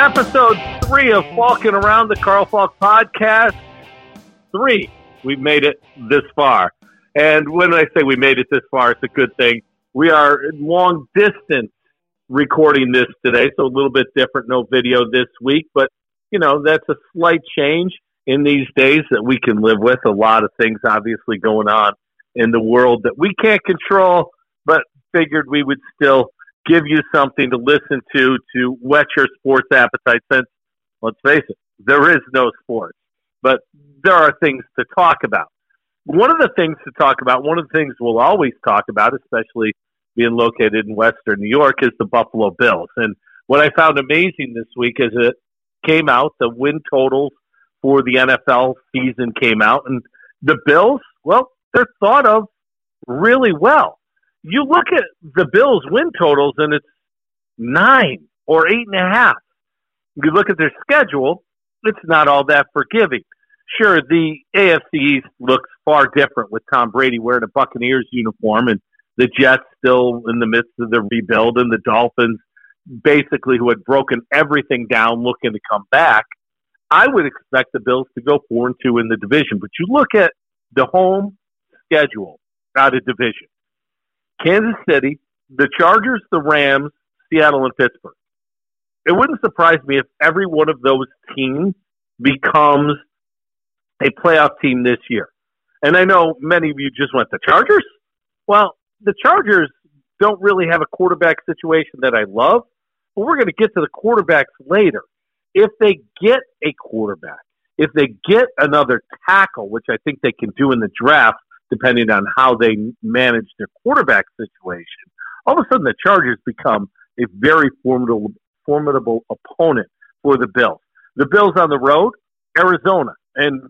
episode three of Falcon Around the Carl Falk podcast. Three. We've made it this far. And when I say we made it this far, it's a good thing. We are long distance recording this today, so a little bit different. No video this week, but you know, that's a slight change in these days that we can live with. A lot of things obviously going on in the world that we can't control, but figured we would still give you something to listen to to whet your sports appetite since, let's face it, there is no sports, but there are things to talk about. One of the things to talk about, one of the things we'll always talk about, especially being located in Western New York, is the Buffalo Bills. And what I found amazing this week is it came out, the win totals for the NFL season came out, and the Bills, well, they're thought of really well you look at the Bills' win totals, and it's nine or eight and a half. You look at their schedule; it's not all that forgiving. Sure, the AFC East looks far different with Tom Brady wearing a Buccaneers uniform, and the Jets still in the midst of the rebuild, and the Dolphins, basically, who had broken everything down, looking to come back. I would expect the Bills to go four and two in the division, but you look at the home schedule out of division. Kansas City, the Chargers, the Rams, Seattle, and Pittsburgh. It wouldn't surprise me if every one of those teams becomes a playoff team this year. And I know many of you just went the Chargers. Well, the Chargers don't really have a quarterback situation that I love, but we're going to get to the quarterbacks later. If they get a quarterback, if they get another tackle, which I think they can do in the draft, depending on how they manage their quarterback situation, all of a sudden the Chargers become a very formidable, formidable opponent for the Bills. The Bills on the road, Arizona, and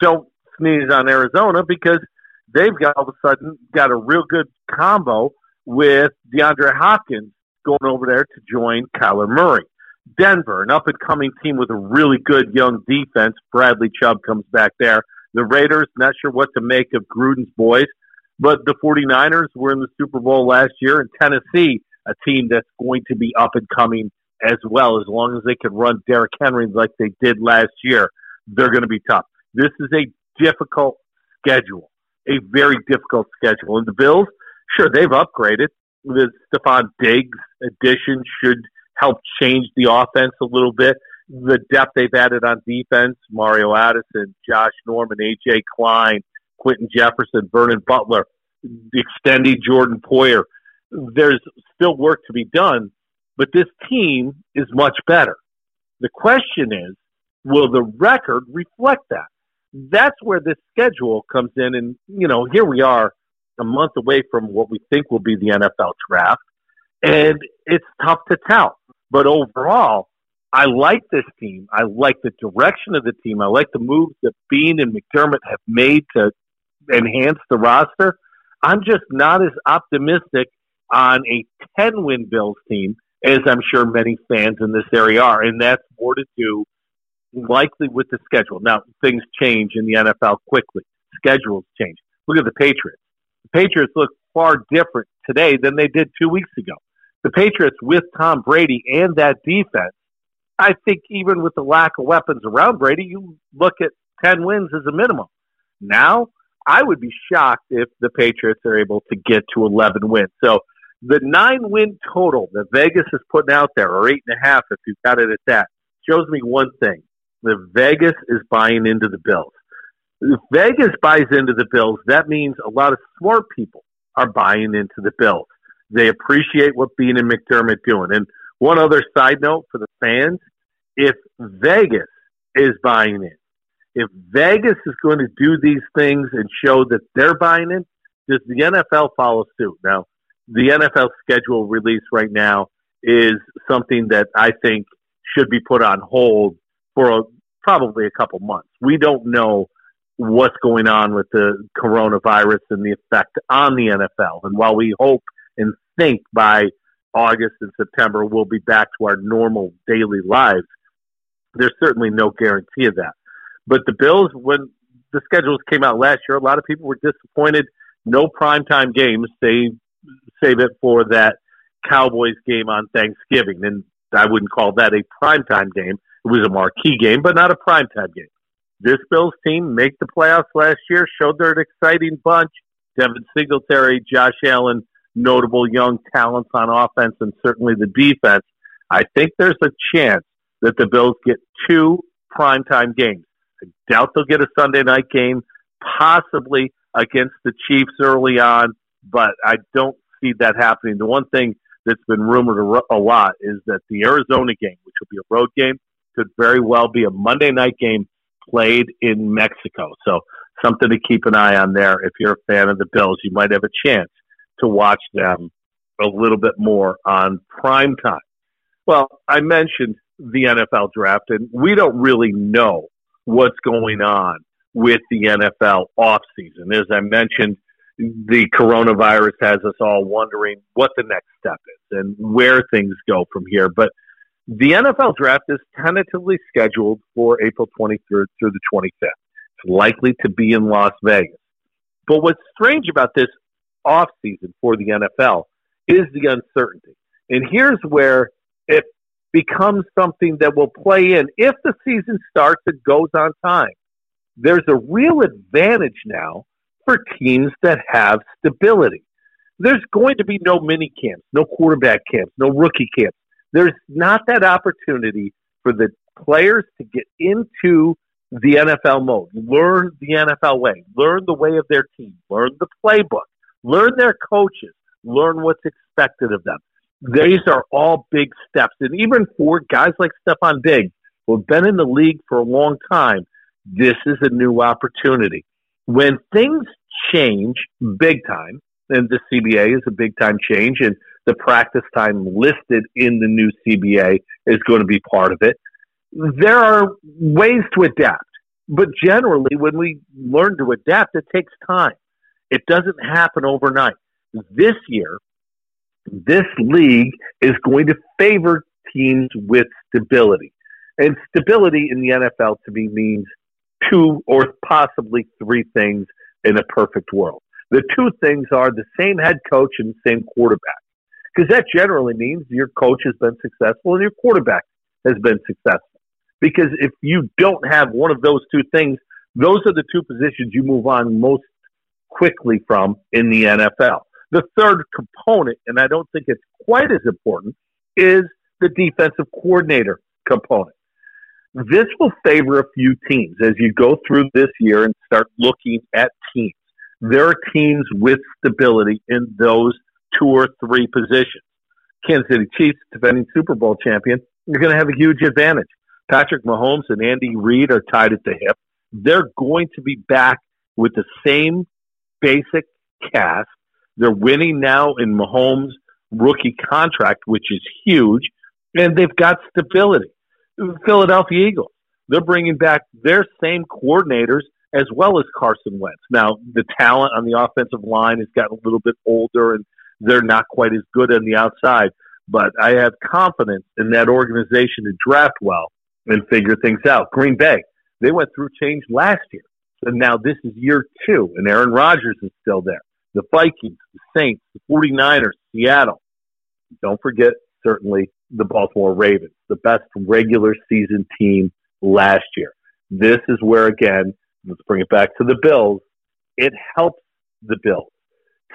don't sneeze on Arizona because they've got all of a sudden got a real good combo with DeAndre Hopkins going over there to join Kyler Murray. Denver, an up and coming team with a really good young defense. Bradley Chubb comes back there. The Raiders, not sure what to make of Gruden's boys, but the 49ers were in the Super Bowl last year, and Tennessee, a team that's going to be up and coming as well, as long as they can run Derrick Henry like they did last year, they're going to be tough. This is a difficult schedule, a very difficult schedule. And the Bills, sure, they've upgraded. The Stefon Diggs addition should help change the offense a little bit the depth they've added on defense, Mario Addison, Josh Norman, AJ Klein, Quinton Jefferson, Vernon Butler, extending Jordan Poyer. There's still work to be done, but this team is much better. The question is, will the record reflect that? That's where this schedule comes in. And, you know, here we are a month away from what we think will be the NFL draft. And it's tough to tell. But overall, I like this team. I like the direction of the team. I like the moves that Beane and McDermott have made to enhance the roster. I'm just not as optimistic on a 10 win Bills team as I'm sure many fans in this area are. And that's more to do likely with the schedule. Now, things change in the NFL quickly, schedules change. Look at the Patriots. The Patriots look far different today than they did two weeks ago. The Patriots, with Tom Brady and that defense, I think even with the lack of weapons around Brady, you look at 10 wins as a minimum. Now, I would be shocked if the Patriots are able to get to 11 wins. So the nine win total that Vegas is putting out there, or eight and a half if you've got it at that, shows me one thing. The Vegas is buying into the Bills. If Vegas buys into the Bills, that means a lot of smart people are buying into the Bills. They appreciate what Beane and McDermott doing. And one other side note for the fans if Vegas is buying in, if Vegas is going to do these things and show that they're buying in, does the NFL follow suit? Now, the NFL schedule release right now is something that I think should be put on hold for a, probably a couple months. We don't know what's going on with the coronavirus and the effect on the NFL. And while we hope and think by August and September we'll be back to our normal daily lives. There's certainly no guarantee of that. But the Bills, when the schedules came out last year, a lot of people were disappointed. No primetime games. They save it for that Cowboys game on Thanksgiving. And I wouldn't call that a primetime game. It was a marquee game, but not a primetime game. This Bills team make the playoffs last year, showed they're an exciting bunch. Devin Singletary, Josh Allen, notable young talents on offense, and certainly the defense. I think there's a chance that the Bills get two primetime games. I doubt they'll get a Sunday night game, possibly against the Chiefs early on, but I don't see that happening. The one thing that's been rumored a lot is that the Arizona game, which will be a road game, could very well be a Monday night game played in Mexico. So something to keep an eye on there. If you're a fan of the Bills, you might have a chance to watch them a little bit more on prime time. Well, I mentioned the NFL draft, and we don't really know what's going on with the NFL offseason. As I mentioned, the coronavirus has us all wondering what the next step is and where things go from here. But the NFL draft is tentatively scheduled for April 23rd through the 25th. It's likely to be in Las Vegas. But what's strange about this offseason for the NFL is the uncertainty. And here's where it becomes something that will play in if the season starts and goes on time. There's a real advantage now for teams that have stability. There's going to be no mini camps, no quarterback camps, no rookie camps. There's not that opportunity for the players to get into the NFL mode, learn the NFL way, learn the way of their team, learn the playbook, learn their coaches, learn what's expected of them. These are all big steps. And even for guys like Stefon Diggs, who have been in the league for a long time, this is a new opportunity. When things change big time, and the CBA is a big time change, and the practice time listed in the new CBA is going to be part of it. There are ways to adapt, but generally, when we learn to adapt, it takes time. It doesn't happen overnight. This year, this league is going to favor teams with stability. And stability in the NFL to me means two or possibly three things in a perfect world. The two things are the same head coach and the same quarterback. Because that generally means your coach has been successful and your quarterback has been successful. Because if you don't have one of those two things, those are the two positions you move on most quickly from in the NFL. The third component, and I don't think it's quite as important, is the defensive coordinator component. This will favor a few teams as you go through this year and start looking at teams. There are teams with stability in those two or three positions. Kansas City Chiefs, defending Super Bowl champion, you're going to have a huge advantage. Patrick Mahomes and Andy Reid are tied at the hip. They're going to be back with the same basic cast. They're winning now in Mahomes' rookie contract, which is huge, and they've got stability. Philadelphia Eagles, they're bringing back their same coordinators as well as Carson Wentz. Now, the talent on the offensive line has gotten a little bit older and they're not quite as good on the outside. But I have confidence in that organization to draft well and figure things out. Green Bay, they went through change last year. And now this is year two, and Aaron Rodgers is still there. The Vikings, the Saints, the 49ers, Seattle. Don't forget, certainly, the Baltimore Ravens, the best regular season team last year. This is where, again, let's bring it back to the Bills. It helps the Bills.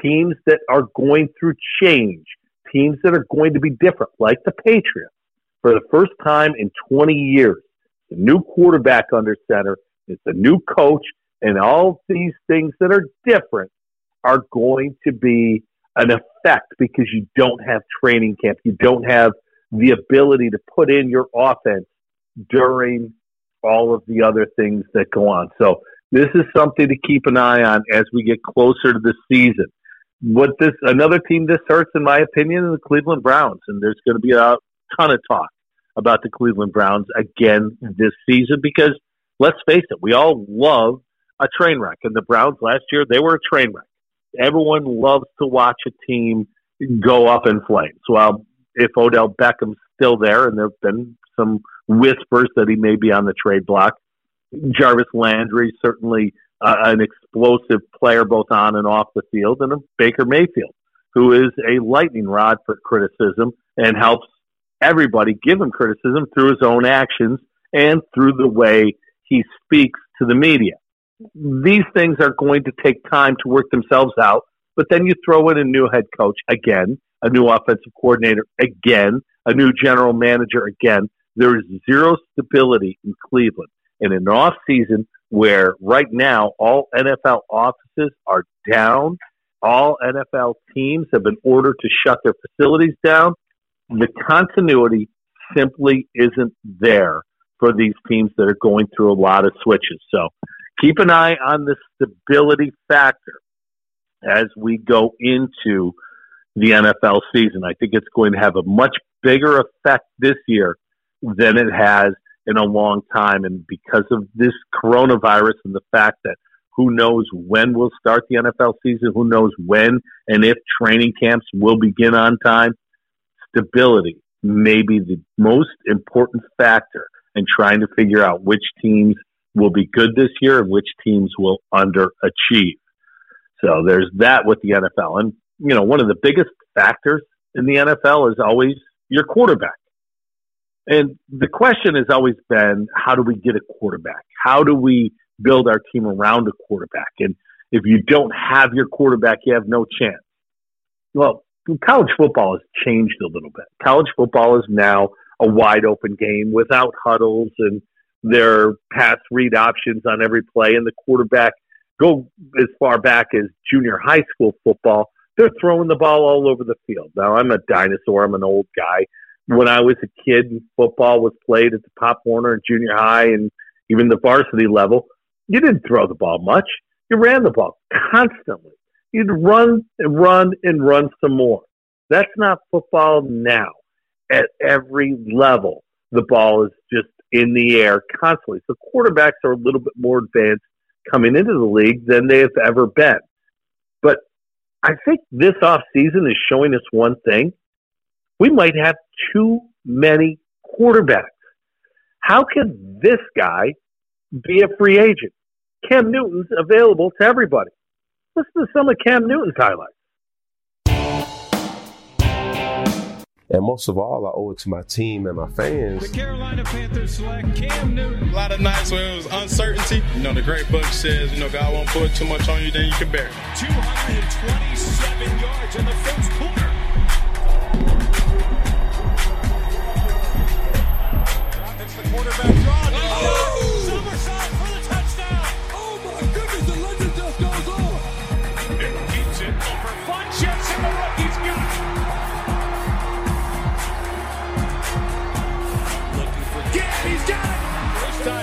Teams that are going through change, teams that are going to be different, like the Patriots, for the first time in 20 years. The new quarterback under center, it's a new coach, and all these things that are different are going to be an effect because you don't have training camp. You don't have the ability to put in your offense during all of the other things that go on. So this is something to keep an eye on as we get closer to the season. What this another team this hurts, in my opinion, is the Cleveland Browns, and there's going to be a ton of talk about the Cleveland Browns again this season because let's face it, we all love a train wreck, and the Browns last year they were a train wreck. Everyone loves to watch a team go up in flames. Well, if Odell Beckham's still there, and there have been some whispers that he may be on the trade block. Jarvis Landry, certainly uh, an explosive player both on and off the field, and Baker Mayfield, who is a lightning rod for criticism and helps everybody give him criticism through his own actions and through the way he speaks to the media. These things are going to take time to work themselves out, but then you throw in a new head coach again, a new offensive coordinator again, a new general manager again. There is zero stability in Cleveland. In an off season where right now all NFL offices are down, all NFL teams have been ordered to shut their facilities down, the continuity simply isn't there for these teams that are going through a lot of switches. So keep an eye on the stability factor as we go into the NFL season. I think it's going to have a much bigger effect this year than it has in a long time. And because of this coronavirus and the fact that who knows when we'll start the NFL season, who knows when and if training camps will begin on time, stability may be the most important factor in trying to figure out which teams will be good this year and which teams will underachieve. So there's that with the NFL. And, you know, one of the biggest factors in the NFL is always your quarterback. And the question has always been, how do we get a quarterback? How do we build our team around a quarterback? And if you don't have your quarterback, you have no chance. Well, college football has changed a little bit. College football is now a wide open game without huddles and their pass read options on every play. And the quarterback go as far back as junior high school football. They're throwing the ball all over the field. Now, I'm a dinosaur. I'm an old guy. When I was a kid, football was played at the Pop Warner and junior high and even the varsity level. You didn't throw the ball much. You ran the ball constantly. You'd run and run and run some more. That's not football now. At every level, the ball is just in the air constantly. So quarterbacks are a little bit more advanced coming into the league than they have ever been. But I think this off season is showing us one thing. We might have too many quarterbacks. How can this guy be a free agent? Cam Newton's available to everybody. Listen to some of Cam Newton's highlights. And most of all, I owe it to my team and my fans. The Carolina Panthers select Cam Newton. A lot of nights when it was uncertainty. You know, the great book says, you know, God won't put too much on you than you can bear. 227 yards in the first quarter. It's the quarterback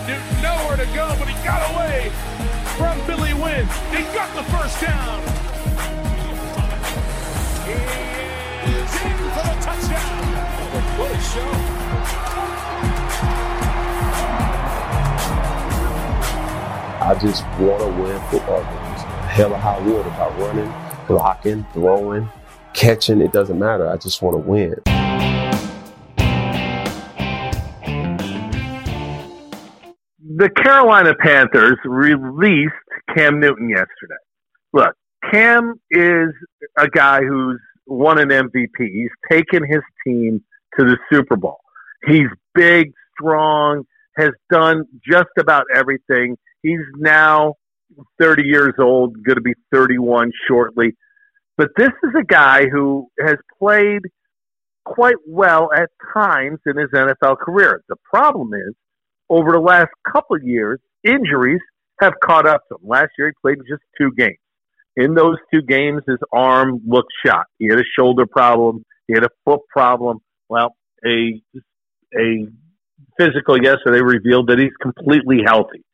Newton nowhere to go, but he got away from Billy Winn. He got the first down. He is in for the touchdown. What a show. I just want to win football games. Hell of high water by running, blocking, throwing, catching. It doesn't matter. I just want to win. The Carolina Panthers released Cam Newton yesterday. Look, Cam is a guy who's won an MVP. He's taken his team to the Super Bowl. He's big, strong, has done just about everything. He's now 30 years old, going to be 31 shortly. But this is a guy who has played quite well at times in his NFL career. The problem is, over the last couple years, injuries have caught up to him. Last year, he played just two games. In those two games, his arm looked shot. He had a shoulder problem. He had a foot problem. Well, a a physical yesterday revealed that he's completely healthy.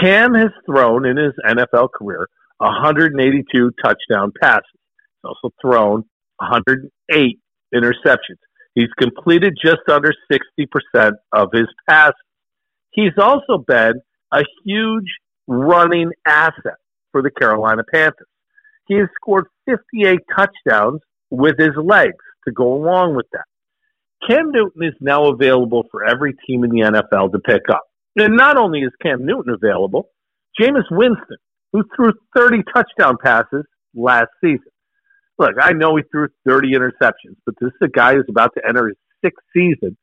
Cam has thrown in his NFL career 182 touchdown passes. He's also thrown 108 interceptions. He's completed just under 60% of his passes. He's also been a huge running asset for the Carolina Panthers. He has scored 58 touchdowns with his legs to go along with that. Cam Newton is now available for every team in the NFL to pick up. And not only is Cam Newton available, Jameis Winston, who threw 30 touchdown passes last season. Look, I know he threw 30 interceptions, but this is a guy who's about to enter his sixth season,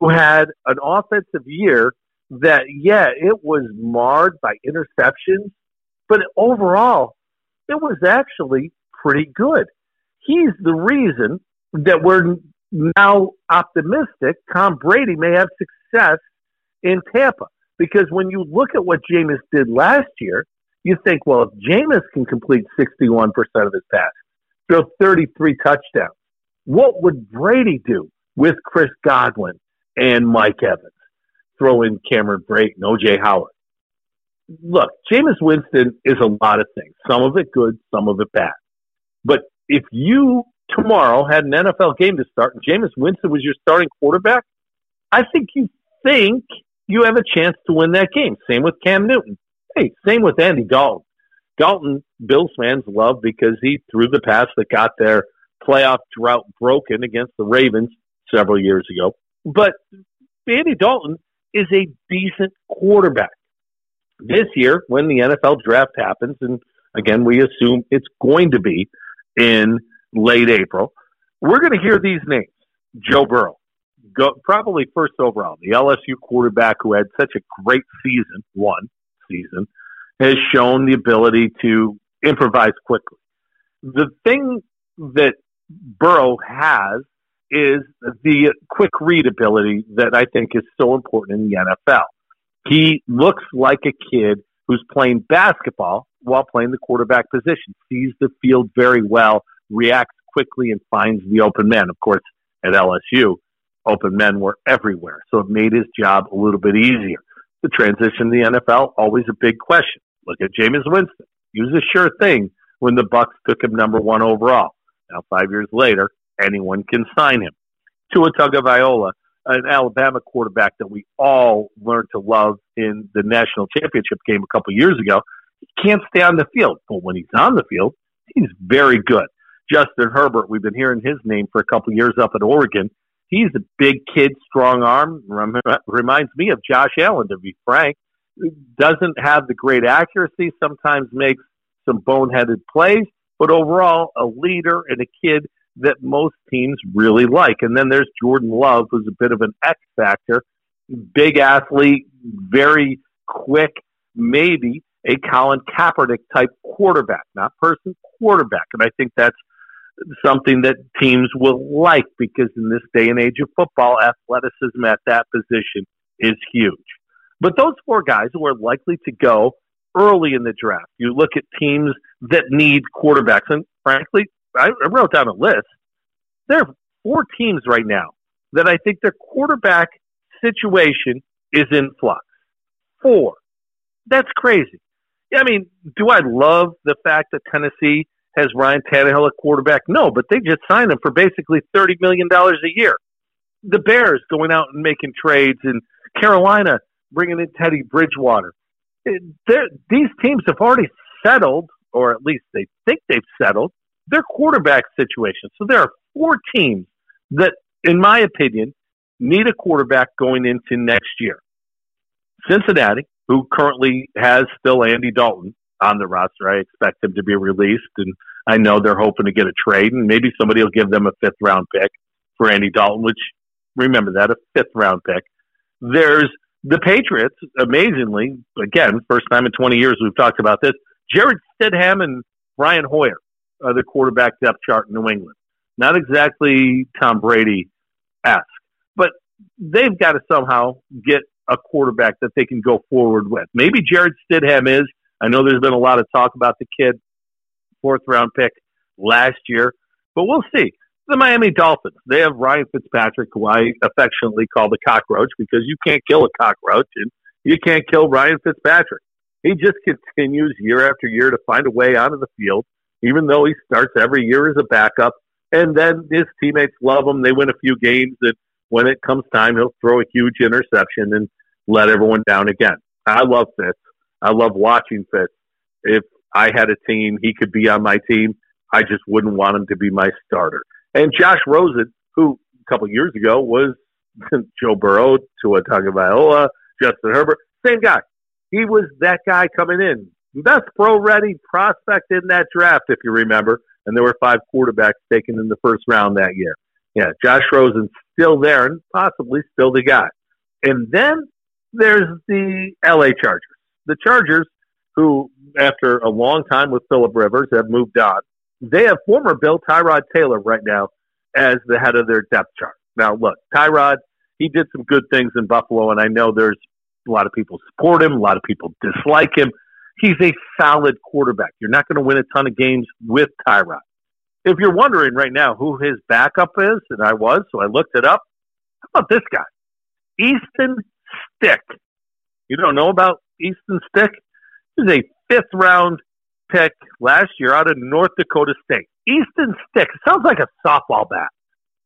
who had an offensive year that, yeah, it was marred by interceptions, but overall, it was actually pretty good. He's the reason that we're now optimistic Tom Brady may have success in Tampa. Because when you look at what Jameis did last year, you think, well, if Jameis can complete 61% of his passes, throw 33 touchdowns, what would Brady do with Chris Godwin and Mike Evans? Throw in Cameron Brate and OJ Howard. Look, Jameis Winston is a lot of things. Some of it good, some of it bad. But if you tomorrow had an NFL game to start and Jameis Winston was your starting quarterback, I think you think you have a chance to win that game. Same with Cam Newton. Hey, same with Andy Dalton. Dalton, Bills fans love because he threw the pass that got their playoff drought broken against the Ravens several years ago. But Andy Dalton is a decent quarterback. This year, when the NFL draft happens, and again, we assume it's going to be in late April, we're going to hear these names. Joe Burrow, go, probably first overall, the LSU quarterback who had such a great season, one season, has shown the ability to improvise quickly. The thing that Burrow has is the quick read ability that I think is so important in the NFL. He looks like a kid who's playing basketball while playing the quarterback position, sees the field very well, reacts quickly, and finds the open man. Of course, at LSU, open men were everywhere, so it made his job a little bit easier. The transition to the NFL, always a big question. Look at Jameis Winston. He was a sure thing when the Bucs took him number one overall. Now, five years later, anyone can sign him. Tua Tagovailoa, an Alabama quarterback that we all learned to love in the national championship game a couple years ago, he can't stay on the field. But when he's on the field, he's very good. Justin Herbert, we've been hearing his name for a couple years up at Oregon. He's a big kid, strong arm. Reminds me of Josh Allen, to be frank. Doesn't have the great accuracy, sometimes makes some boneheaded plays, but overall, a leader and a kid that most teams really like. And then there's Jordan Love, who's a bit of an X factor, big athlete, very quick, maybe a Colin Kaepernick type quarterback, not person, quarterback. And I think that's something that teams will like because in this day and age of football, athleticism at that position is huge. But those four guys who are likely to go early in the draft, you look at teams that need quarterbacks, and frankly, I wrote down a list. There are four teams right now that I think their quarterback situation is in flux. Four. That's crazy. I mean, do I love the fact that Tennessee has Ryan Tannehill at quarterback? No, but they just signed him for basically $30 million a year. The Bears going out and making trades, and Carolina bringing in Teddy Bridgewater. These teams have already settled, or at least they think they've settled, their quarterback situation. So there are four teams that, in my opinion, need a quarterback going into next year. Cincinnati, who currently has still Andy Dalton, on the roster. I expect him to be released, and I know they're hoping to get a trade, and maybe somebody will give them a fifth round pick for Andy Dalton, which remember that a fifth round pick. There's the Patriots, amazingly, again, first time in 20 years we've talked about this. Jarrett Stidham and Brian Hoyer are the quarterback depth chart in New England. Not exactly Tom Brady esque, but they've got to somehow get a quarterback that they can go forward with. Maybe Jarrett Stidham is. I know there's been a lot of talk about the kid, fourth round pick last year, but we'll see. The Miami Dolphins, they have Ryan Fitzpatrick, who I affectionately call the cockroach because you can't kill a cockroach and you can't kill Ryan Fitzpatrick. He just continues year after year to find a way onto the field, even though he starts every year as a backup. And then his teammates love him. They win a few games, and when it comes time, he'll throw a huge interception and let everyone down again. I love Fitz. I love watching Fitz. If I had a team, he could be on my team. I just wouldn't want him to be my starter. And Josh Rosen, who a couple years ago was Joe Burrow, to Tua Tagovailoa, Justin Herbert, same guy. He was that guy coming in, best pro-ready prospect in that draft, if you remember. And there were five quarterbacks taken in the first round that year. Yeah, Josh Rosen's still there and possibly still the guy. And then there's the LA Chargers. The Chargers, who after a long time with Philip Rivers have moved on. They have former Bill Tyrod Taylor right now as the head of their depth chart. Now, look, Tyrod, he did some good things in Buffalo, and I know there's a lot of people support him, a lot of people dislike him. He's a solid quarterback. You're not going to win a ton of games with Tyrod. If you're wondering right now who his backup is, and I was, so I looked it up. How about this guy? Easton Stick. You don't know about Easton Stick? He's a fifth round pick last year out of North Dakota State. Easton Stick. Sounds like a softball bat.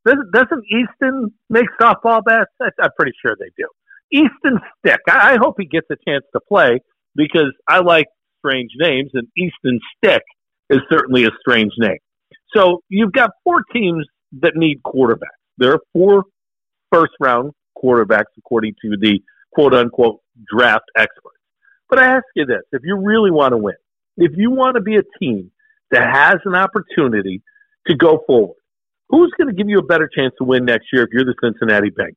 Doesn't, doesn't Easton make softball bats? I'm pretty sure they do. Easton Stick. I hope he gets a chance to play because I like strange names, and Easton Stick is certainly a strange name. So you've got four teams that need quarterbacks. There are four first round quarterbacks, according to the quote unquote draft experts. But I ask you this if you really want to win, if you want to be a team that has an opportunity to go forward, who's going to give you a better chance to win next year if you're the Cincinnati Bengals?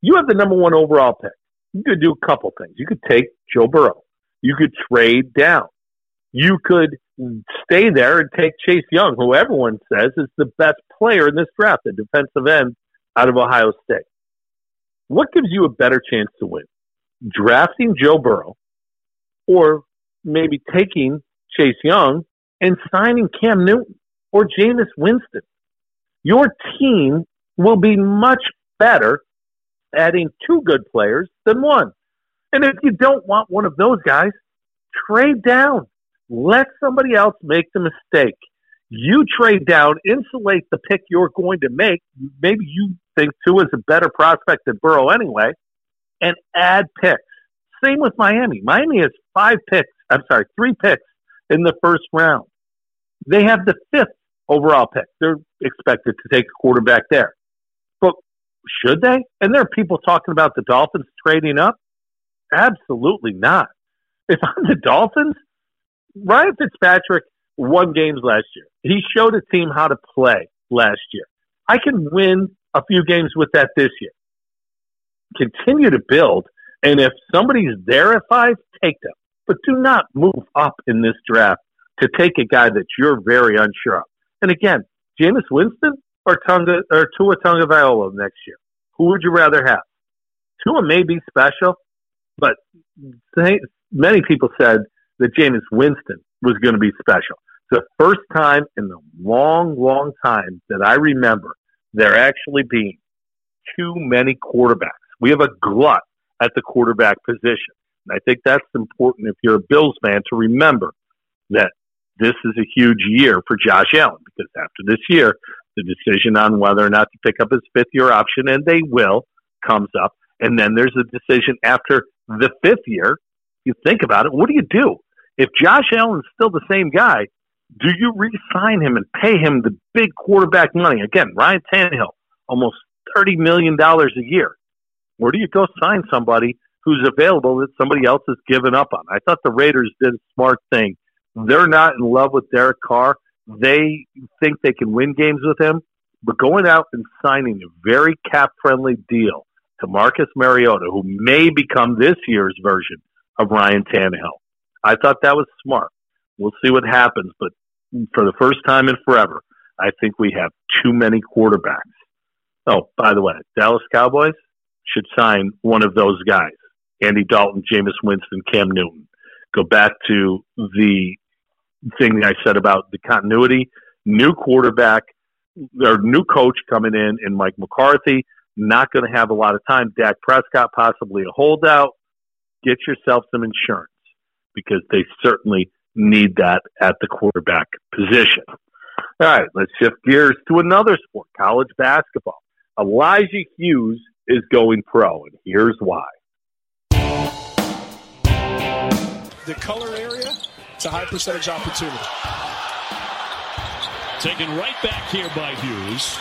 You have the number one overall pick. You could do a couple things. You could take Joe Burrow. You could trade down. You could stay there and take Chase Young, who everyone says is the best player in this draft, the defensive end out of Ohio State. What gives you a better chance to win? Drafting Joe Burrow or maybe taking Chase Young and signing Cam Newton or Jameis Winston. Your team will be much better adding two good players than one. And if you don't want one of those guys, trade down. Let somebody else make the mistake. You trade down, insulate the pick you're going to make. Maybe you think Tua is a better prospect than Burrow anyway, and add picks. Same with Miami. Miami has five picks. I'm sorry, three picks in the first round. They have the fifth overall pick. They're expected to take a quarterback there. But should they? And there are people talking about the Dolphins trading up. Absolutely not. If I'm the Dolphins, Ryan Fitzpatrick won games last year. He showed a team how to play last year. I can win a few games with that this year. Continue to build and if somebody's there at five, take them. But do not move up in this draft to take a guy that you're very unsure of. And again, Jameis Winston or Tunga or Tua Tagovailoa next year. Who would you rather have? Tua may be special, but many people said that Jameis Winston was going to be special. It's the first time in the long, long time that I remember there actually being too many quarterbacks. We have a glut at the quarterback position. And I think that's important if you're a Bills fan to remember that this is a huge year for Josh Allen because after this year, the decision on whether or not to pick up his fifth year option, and they will, comes up. And then there's a decision after the fifth year. You think about it, what do you do? If Josh Allen's still the same guy, do you re sign him and pay him the big quarterback money? Again, Ryan Tannehill, almost $30 million a year. Where do you go sign somebody who's available that somebody else has given up on? I thought the Raiders did a smart thing. They're not in love with Derek Carr. They think they can win games with him, but going out and signing a very cap friendly deal to Marcus Mariota, who may become this year's version of Ryan Tannehill. I thought that was smart. We'll see what happens, but for the first time in forever, I think we have too many quarterbacks. Oh, by the way, Dallas Cowboys, should sign one of those guys Andy Dalton, Jameis Winston, Cam Newton. Go back to the thing that I said about the continuity. New quarterback, or new coach coming in, and Mike McCarthy. Not going to have a lot of time. Dak Prescott, possibly a holdout. Get yourself some insurance because they certainly need that at the quarterback position. All right, let's shift gears to another sport, college basketball. Elijah Hughes is going pro, and here's why. The color area, it's a high percentage opportunity. Taken right back here by Hughes.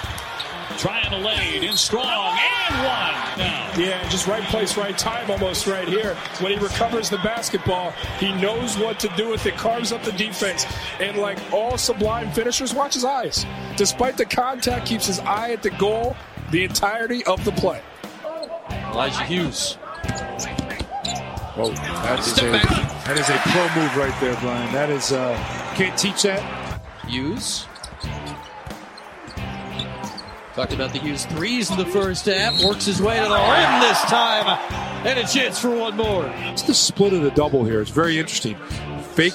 Trying to lay in strong and one now. Yeah, just right place, right time almost right here. When he recovers the basketball, he knows what to do with it, carves up the defense. And like all sublime finishers, watch his eyes. Despite the contact, keeps his eye at the goal the entirety of the play. Elijah Hughes. Whoa, that is, a, that is a pro move right there, Brian. That is, uh, can't teach that. Hughes. Talked about the Hughes threes in the first half. Works his way to the rim this time. And a chance for one more. It's the split of the double here. It's very interesting. Fake,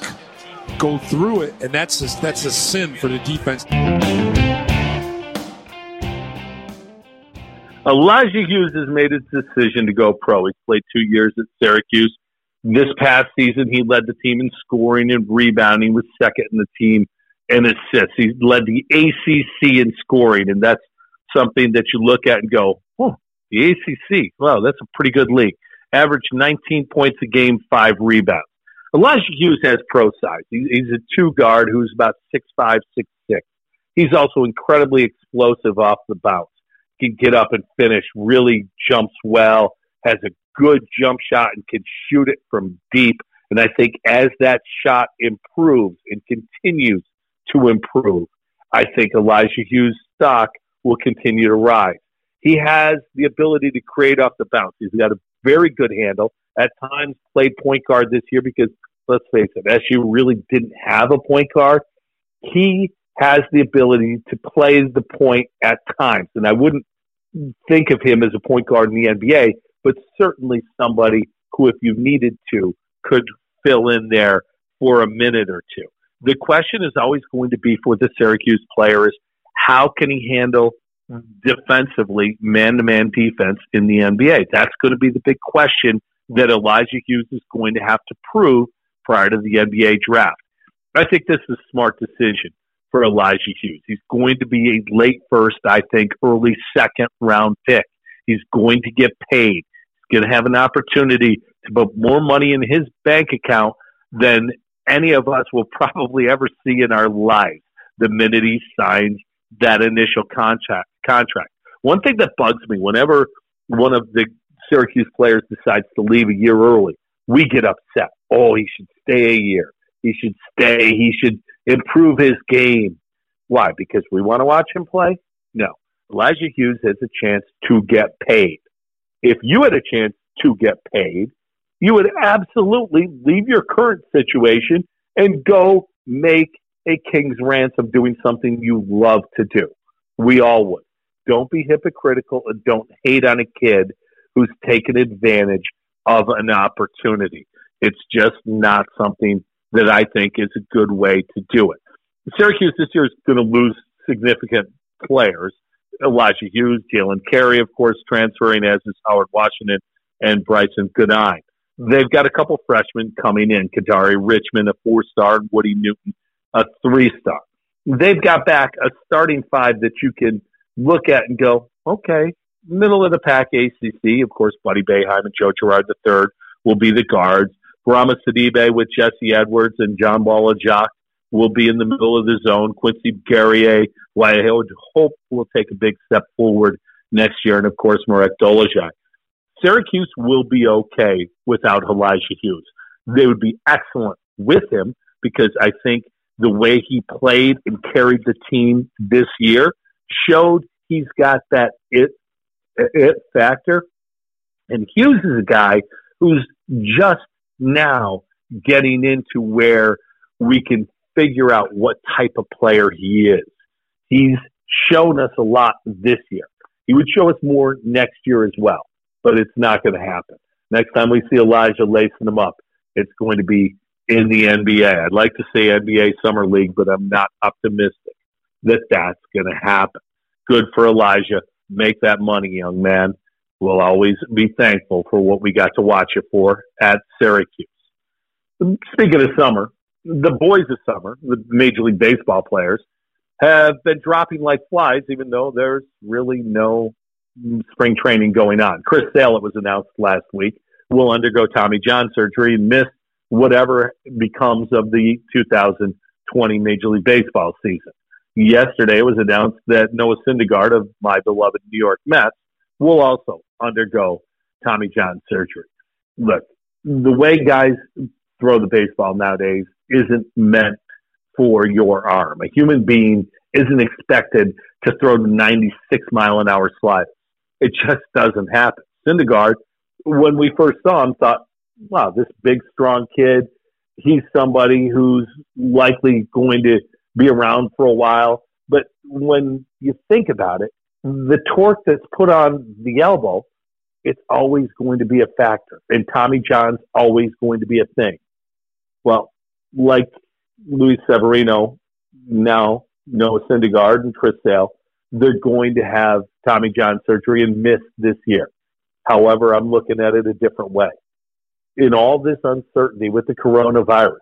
go through it, and that's a, that's a sin for the defense. Elijah Hughes has made his decision to go pro. He's played two years at Syracuse. This past season, he led the team in scoring and rebounding, was second in the team in assists. He led the ACC in scoring, and that's something that you look at and go, oh, the ACC, wow, that's a pretty good league. Averaged 19 points a game, five rebounds. Elijah Hughes has pro size. He's a two guard who's about six five, six six. He's also incredibly explosive off the bounce. Can get up and finish, really jumps well, has a good jump shot, and can shoot it from deep. And I think as that shot improves and continues to improve, I think Elijah Hughes' stock will continue to rise. He has the ability to create off the bounce. He's got a very good handle. At times, played point guard this year because let's face it, SU really didn't have a point guard. He has the ability to play the point at times, and I wouldn't think of him as a point guard in the NBA, but certainly somebody who, if you needed to, could fill in there for a minute or two. The question is always going to be for the Syracuse player is how can he handle defensively, man to man defense in the NBA? That's going to be the big question that Elijah Hughes is going to have to prove prior to the NBA draft. I think this is a smart decision for Elijah Hughes. He's going to be a late first, I think, early second round pick. He's going to get paid. He's going to have an opportunity to put more money in his bank account than any of us will probably ever see in our lives the minute he signs that initial contract. Contract. One thing that bugs me whenever one of the Syracuse players decides to leave a year early, we get upset. Oh, he should stay a year. He should stay. He should improve his game. Why? Because we want to watch him play? No. Elijah Hughes has a chance to get paid. If you had a chance to get paid, you would absolutely leave your current situation and go make a king's ransom doing something you love to do. We all would. Don't be hypocritical and don't hate on a kid who's taken advantage of an opportunity. It's just not something that I think is a good way to do it. Syracuse this year is going to lose significant players. Elijah Hughes, Jalen Carey, of course, transferring, as is Howard Washington and Brycen Goodine. They've got a couple freshmen coming in, Kadary Richmond, a four star, Woody Newton, a three star. They've got back a starting five that you can look at and go, okay, middle of the pack ACC. Of course, Buddy Boeheim and Joe Girard III will be the guards. Bourama Sidibe with Jesse Edwards and John Bol Ajak will be in the middle of the zone. Quincy Guerrier, who I hope will take a big step forward next year. And of course, Marek Dolezaj. Syracuse will be okay without Elijah Hughes. They would be excellent with him because I think the way he played and carried the team this year showed he's got that it it factor. And Hughes is a guy who's just now getting into where we can figure out what type of player he is. He's shown us a lot this year. He would show us more next year as well, but it's not going to happen. Next time we see Elijah lacing them up, it's going to be in the NBA. I'd like to say NBA Summer League, but I'm not optimistic that that's going to happen. Good for Elijah. Make that money, young man. We'll always be thankful for what we got to watch it for at Syracuse. Speaking of summer, the boys of summer, the Major League Baseball players, have been dropping like flies, even though there's really no spring training going on. Chris Sale, it was announced last week, will undergo Tommy John surgery and miss whatever becomes of the 2020 Major League Baseball season. yesterday it was announced that Noah Syndergaard of my beloved New York Mets will also undergo Tommy John surgery. Look, the way guys throw the baseball nowadays isn't meant for your arm. A human being isn't expected to throw 96 mile an hour sliders. It just doesn't happen. Syndergaard, when we first saw him, thought, wow, this big, strong kid, he's somebody who's likely going to be around for a while. But when you think about it, the torque that's put on the elbow, it's always going to be a factor. And Tommy John's always going to be a thing. Well, like Luis Severino, now Noah Syndergaard and Chris Sale, they're going to have Tommy John surgery and miss this year. However, I'm looking at it a different way. In all this uncertainty with the coronavirus,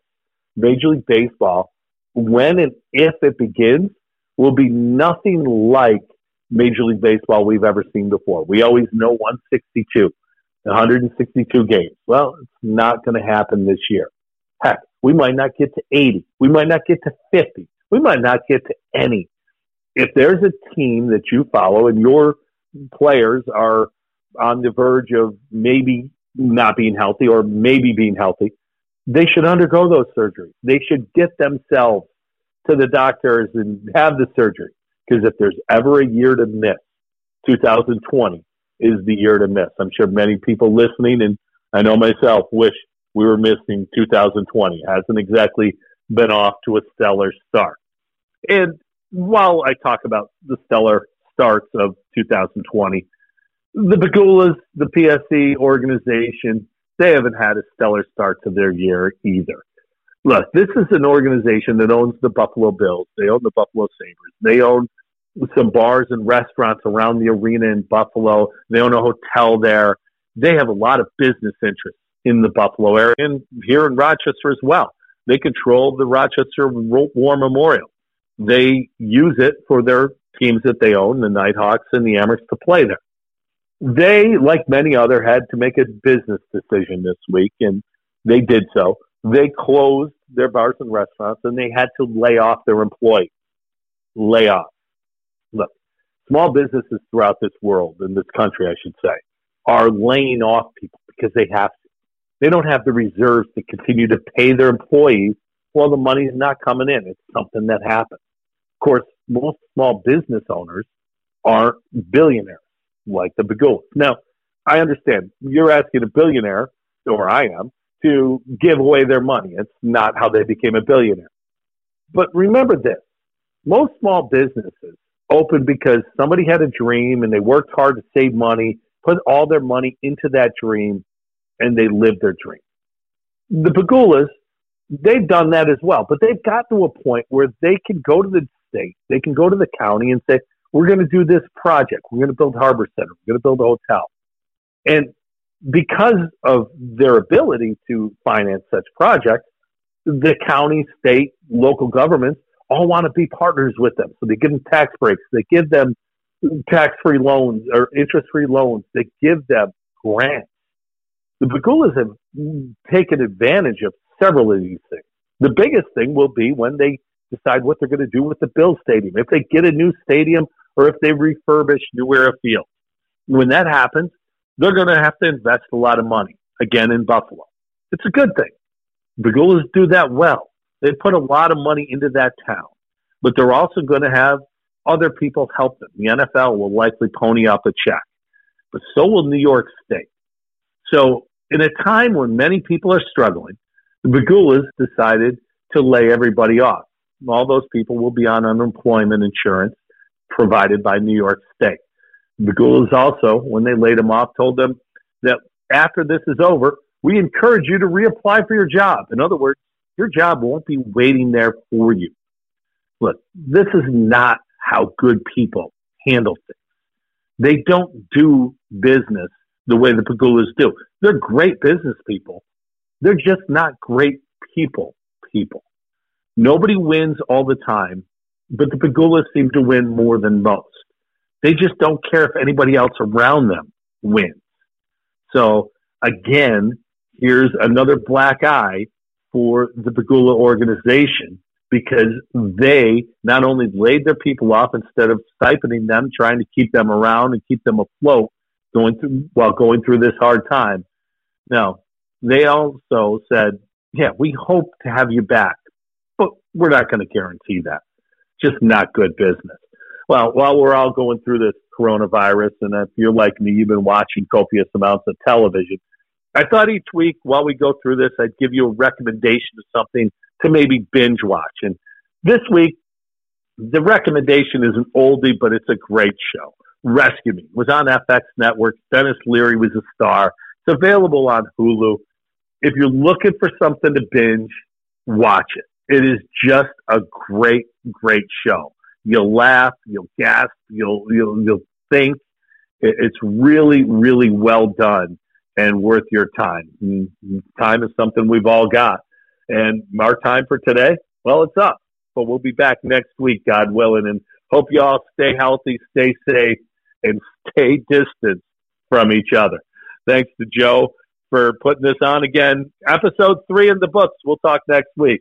Major League Baseball, when and if it begins, will be nothing like Major League Baseball we've ever seen before. We always know 162, 162 games. Well, it's not going to happen this year. Heck, we might not get to 80. We might not get to 50. We might not get to any. If there's a team that you follow and your players are on the verge of maybe not being healthy or maybe being healthy, they should undergo those surgeries. They should get themselves to the doctors and have the surgery. Because if there's ever a year to miss, 2020 is the year to miss. I'm sure many people listening, and I know myself, wish we were missing 2020. It hasn't exactly been off to a stellar start. And while I talk about the stellar starts of 2020, the Pegulas, the PSE organization, they haven't had a stellar start to their year either. Look, this is an organization that owns the Buffalo Bills. They own the Buffalo Sabres. They own some bars and restaurants around the arena in Buffalo. They own a hotel there. They have a lot of business interests in the Buffalo area and here in Rochester as well. They control the Rochester War Memorial. They use it for their teams that they own, the Nighthawks and the Amerks, to play there. They, like many other, had to make a business decision this week, and they did so. They closed their bars and restaurants, and they had to lay off their employees. Lay off. Look, small businesses throughout this world, in this country, I should say, are laying off people because they have to. They don't have the reserves to continue to pay their employees while the money's not coming in. It's something that happens. Of course, most small business owners aren't billionaires like the Pegulas. Now, I understand you're asking a billionaire, or I am, to give away their money. It's not how they became a billionaire. But remember this most small businesses opened because somebody had a dream and they worked hard to save money, put all their money into that dream, and they lived their dream. The Pegulas, they've done that as well, but they've got to a point where they can go to the state, they can go to the county and say, we're going to do this project. We're going to build Harbor Center. We're going to build a hotel. And because of their ability to finance such projects, the county, state, local governments all want to be partners with them. So they give them tax breaks. They give them tax-free loans or interest-free loans. They give them grants. The Pegulas have taken advantage of several of these things. The biggest thing will be when they decide what they're going to do with the Bill Stadium. If they get a new stadium or if they refurbish New Era Field. When that happens, they're going to have to invest a lot of money again in Buffalo. It's a good thing. The Pegulas do that well. They put a lot of money into that town, but they're also going to have other people help them. The NFL will likely pony up a check, but so will New York State. So, in a time when many people are struggling, the Pegulas decided to lay everybody off. All those people will be on unemployment insurance provided by New York State. The Pegulas also, when they laid them off, told them that after this is over, we encourage you to reapply for your job. In other words, your job won't be waiting there for you. Look, this is not how good people handle things. They don't do business the way the Pegulas do. They're great business people. They're just not great people people. Nobody wins all the time, but the Pegulas seem to win more than most. They just don't care if anybody else around them wins. So again, here's another black eye for the Pegula organization because they not only laid their people off instead of stipending them, trying to keep them around and keep them afloat going through while going through this hard time. No, they also said, "Yeah, we hope to have you back, we're not going to guarantee that. Just not good business." Well, while we're all going through this coronavirus, and if you're like me, you've been watching copious amounts of television. I thought each week while we go through this, I'd give you a recommendation of something to maybe binge watch. And this week, the recommendation is an oldie, but it's a great show. Rescue Me was on FX Network. Denis Leary was a star. It's available on Hulu. If you're looking for something to binge, watch it. It is just a great, great show. You'll laugh, you'll gasp, you'll you'll you'll think. It's really, really well done and worth your time. And time is something we've all got. And our time for today, well, it's up. But we'll be back next week, God willing, and hope you all stay healthy, stay safe, and stay distant from each other. Thanks to Joe for putting this on again. Episode three in the books. We'll talk next week.